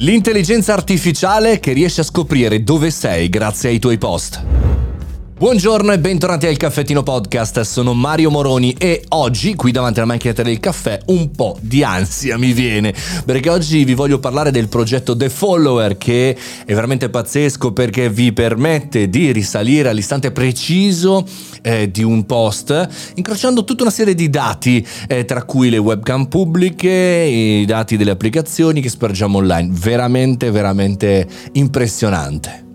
L'intelligenza artificiale che riesce a scoprire dove sei grazie ai tuoi post. Buongiorno e bentornati al Caffettino Podcast, sono Mario Moroni e oggi qui davanti alla macchinetta del caffè un po' di ansia mi viene perché oggi vi voglio parlare del progetto The Follower che è veramente pazzesco perché vi permette di risalire all'istante preciso eh, di un post incrociando tutta una serie di dati eh, tra cui le webcam pubbliche, i dati delle applicazioni che spargiamo online, veramente veramente impressionante.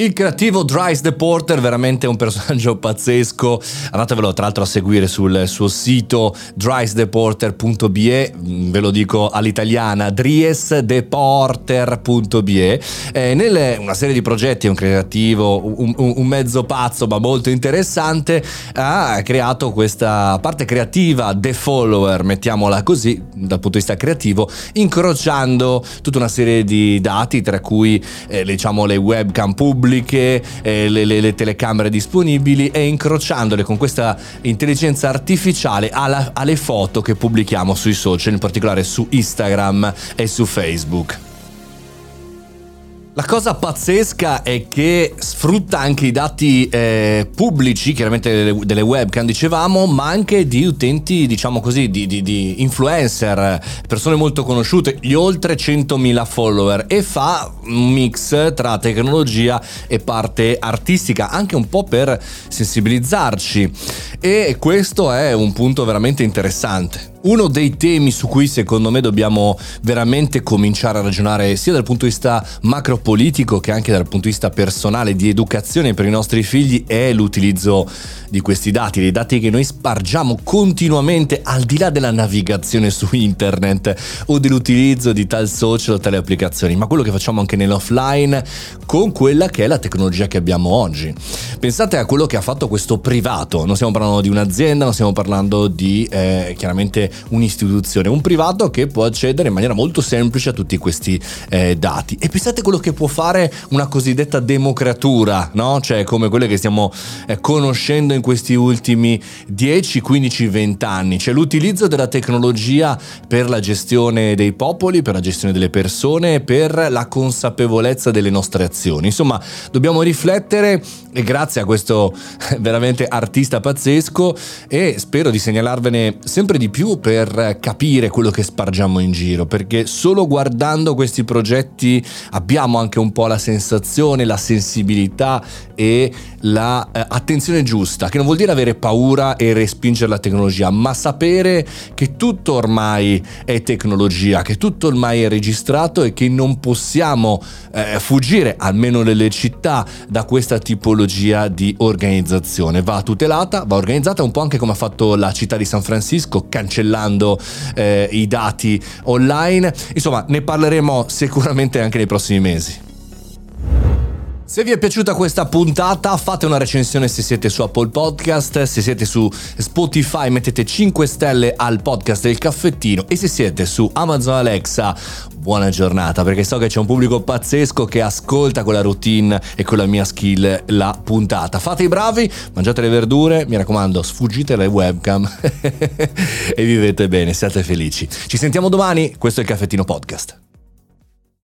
Il creativo Dries the Porter, veramente un personaggio pazzesco. Andatevelo tra l'altro a seguire sul suo sito driestheporter.be, mm, ve lo dico all'italiana, driestheporter.be. Eh, nelle, una serie di progetti, un creativo, un, un, un, mezzo pazzo ma molto interessante, ha creato questa parte creativa, The Follower, mettiamola così, dal punto di vista creativo, incrociando tutta una serie di dati, tra cui eh, diciamo le webcam pubbliche, eh, le, le, le, telecamere disponibili e incrociandole con questa intelligenza artificiale alla, alle foto che pubblichiamo sui social, in particolare su Instagram e su Facebook. La cosa pazzesca è che sfrutta anche i dati eh, pubblici, chiaramente delle, delle, webcam dicevamo, ma anche di utenti, diciamo così, di, di, di, influencer, persone molto conosciute, gli oltre 100.000 follower e fa un mix tra tecnologia e parte artistica, anche un po' per sensibilizzarci. E questo è un punto veramente interessante. Uno dei temi su cui secondo me dobbiamo veramente cominciare a ragionare sia dal punto di vista macropolitico che anche dal punto di vista personale di educazione per i nostri figli è l'utilizzo di questi dati, dei dati che noi spargiamo continuamente al di là della navigazione su internet o dell'utilizzo di tal social o tale applicazioni, ma quello che facciamo anche nell'offline con quella che è la tecnologia che abbiamo oggi. Pensate a quello che ha fatto questo privato, non stiamo parlando di un'azienda, non stiamo parlando di eh, chiaramente un'istituzione, un privato che può accedere in maniera molto semplice a tutti questi eh, dati. E pensate quello che può fare una cosiddetta democratura, no? Cioè come quelle che stiamo eh, conoscendo in questi ultimi 10, 15, 20 anni, cioè l'utilizzo della tecnologia per la gestione dei popoli, per la gestione delle persone, per la consapevolezza delle nostre azioni. Insomma, dobbiamo riflettere e grazie a questo veramente artista pazzesco e spero di segnalarvene sempre di più per capire quello che spargiamo in giro, perché solo guardando questi progetti abbiamo anche un po' la sensazione, la sensibilità e l'attenzione la, eh, giusta, che non vuol dire avere paura e respingere la tecnologia, ma sapere che tutto ormai è tecnologia, che tutto ormai è registrato e che non possiamo eh, fuggire, almeno nelle città, da questa tipologia di organizzazione. Va tutelata, va organizzata un po' anche come ha fatto la città di San Francisco, cancellata cancellando eh, i dati online. Insomma, ne parleremo sicuramente anche nei prossimi mesi. Se vi è piaciuta questa puntata fate una recensione se siete su Apple Podcast, se siete su Spotify mettete 5 stelle al podcast del caffettino e se siete su Amazon Alexa buona giornata perché so che c'è un pubblico pazzesco che ascolta con la routine e con la mia skill la puntata. Fate i bravi, mangiate le verdure, mi raccomando sfuggite le webcam e vivete bene, siate felici. Ci sentiamo domani, questo è il caffettino podcast.